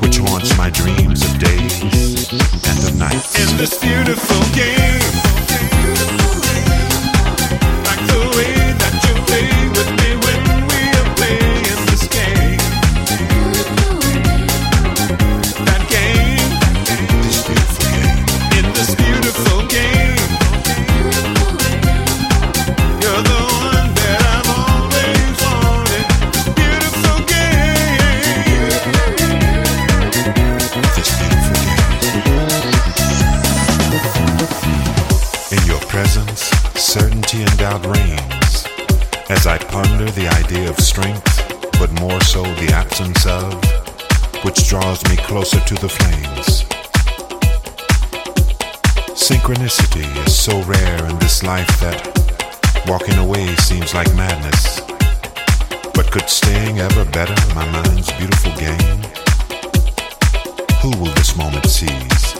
which haunts my dreams of days and of nights. In this beautiful game. which draws me closer to the flames. Synchronicity is so rare in this life that walking away seems like madness. But could staying ever better my mind's beautiful game? Who will this moment seize?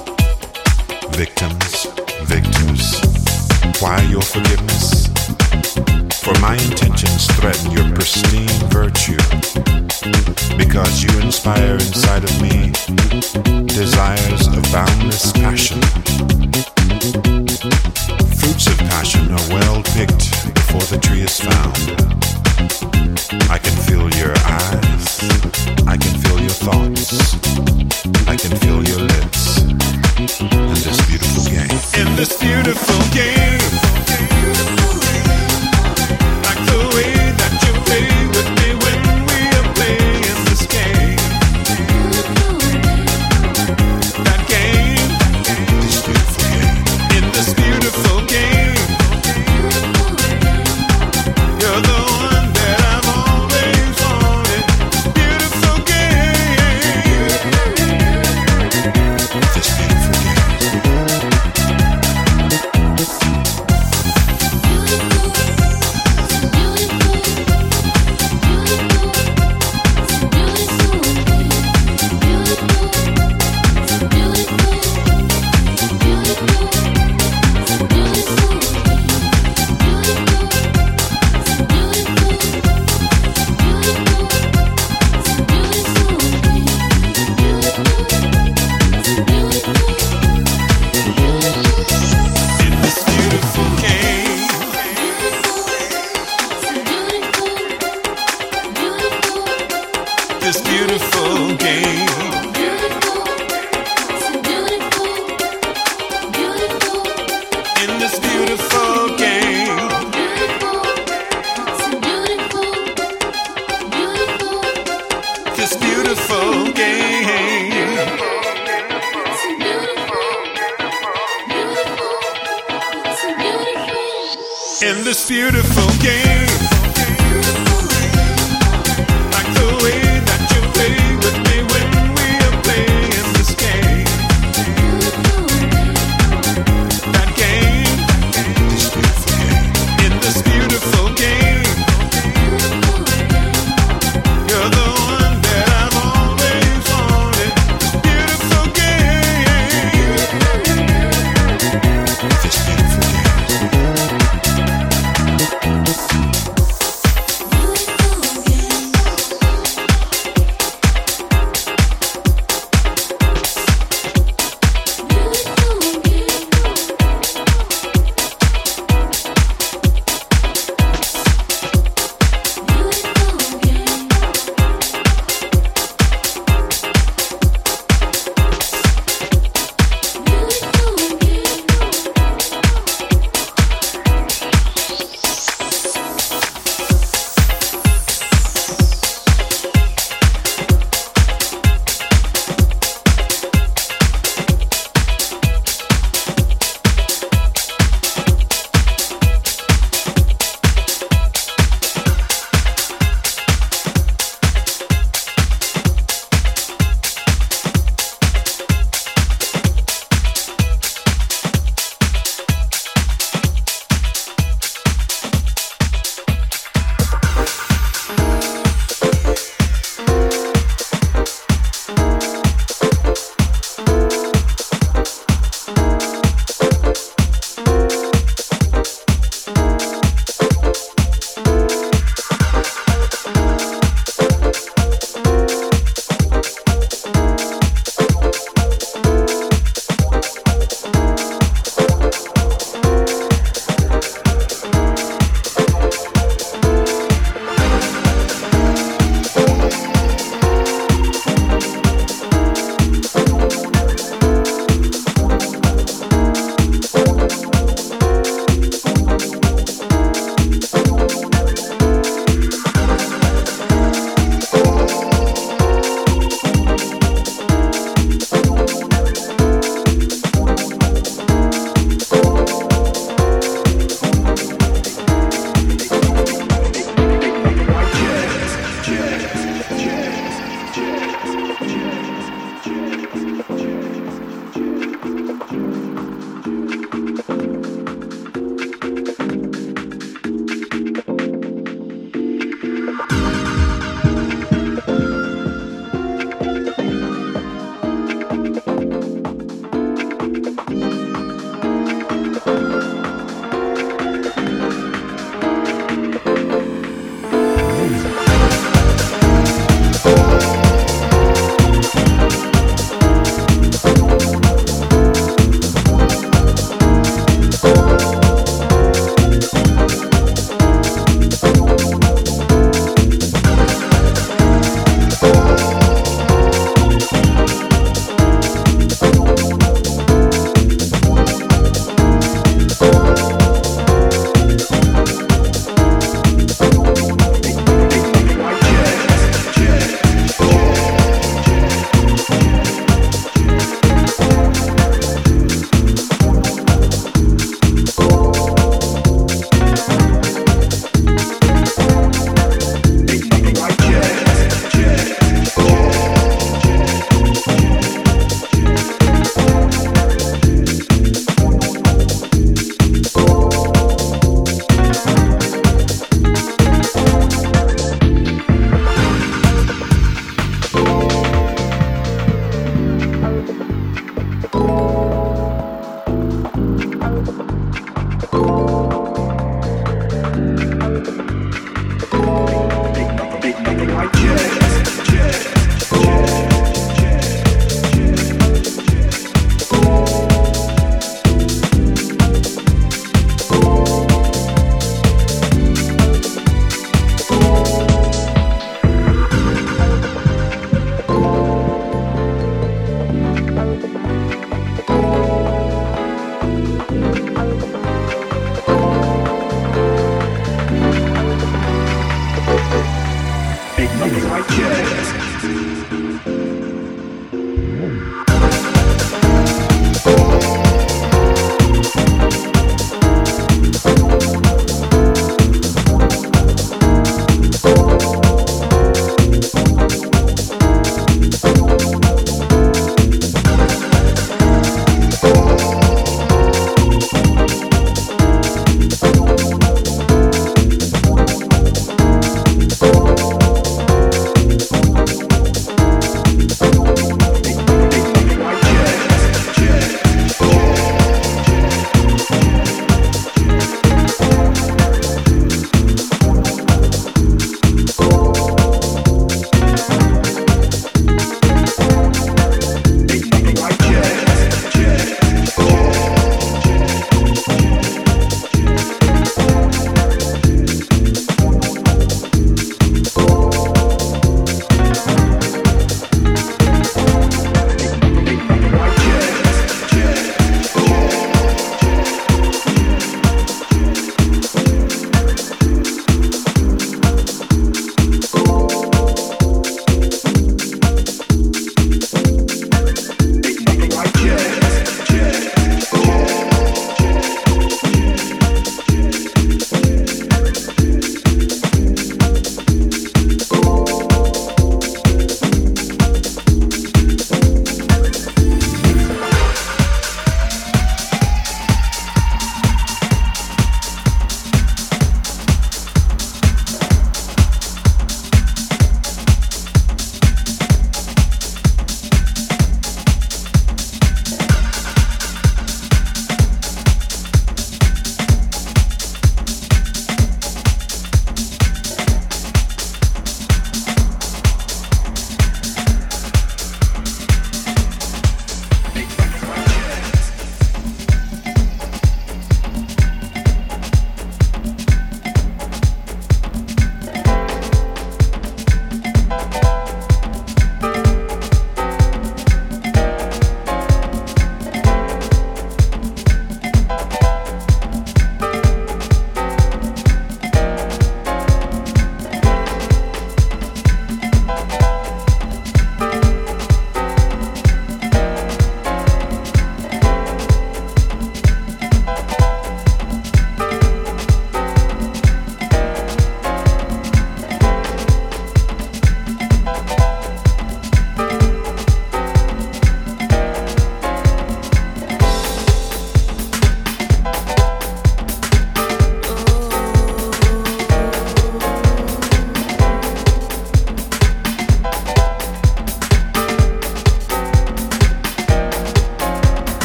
Victims, victors. Why your forgiveness? For my intentions threaten your pristine virtue, because you inspire inside of me desires of boundless passion. Fruits of passion are well picked before the tree is found. I can feel your eyes, I can feel your thoughts, I can feel your lips in this beautiful game. In this beautiful game.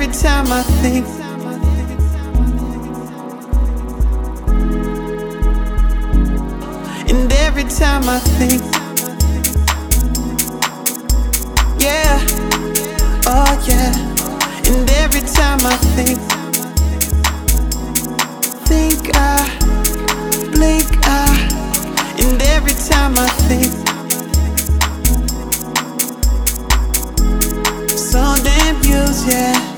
every time I think. And every time I think. Yeah, oh yeah. And every time I think. Think I, blink I. And every time I think. so damn used, yeah.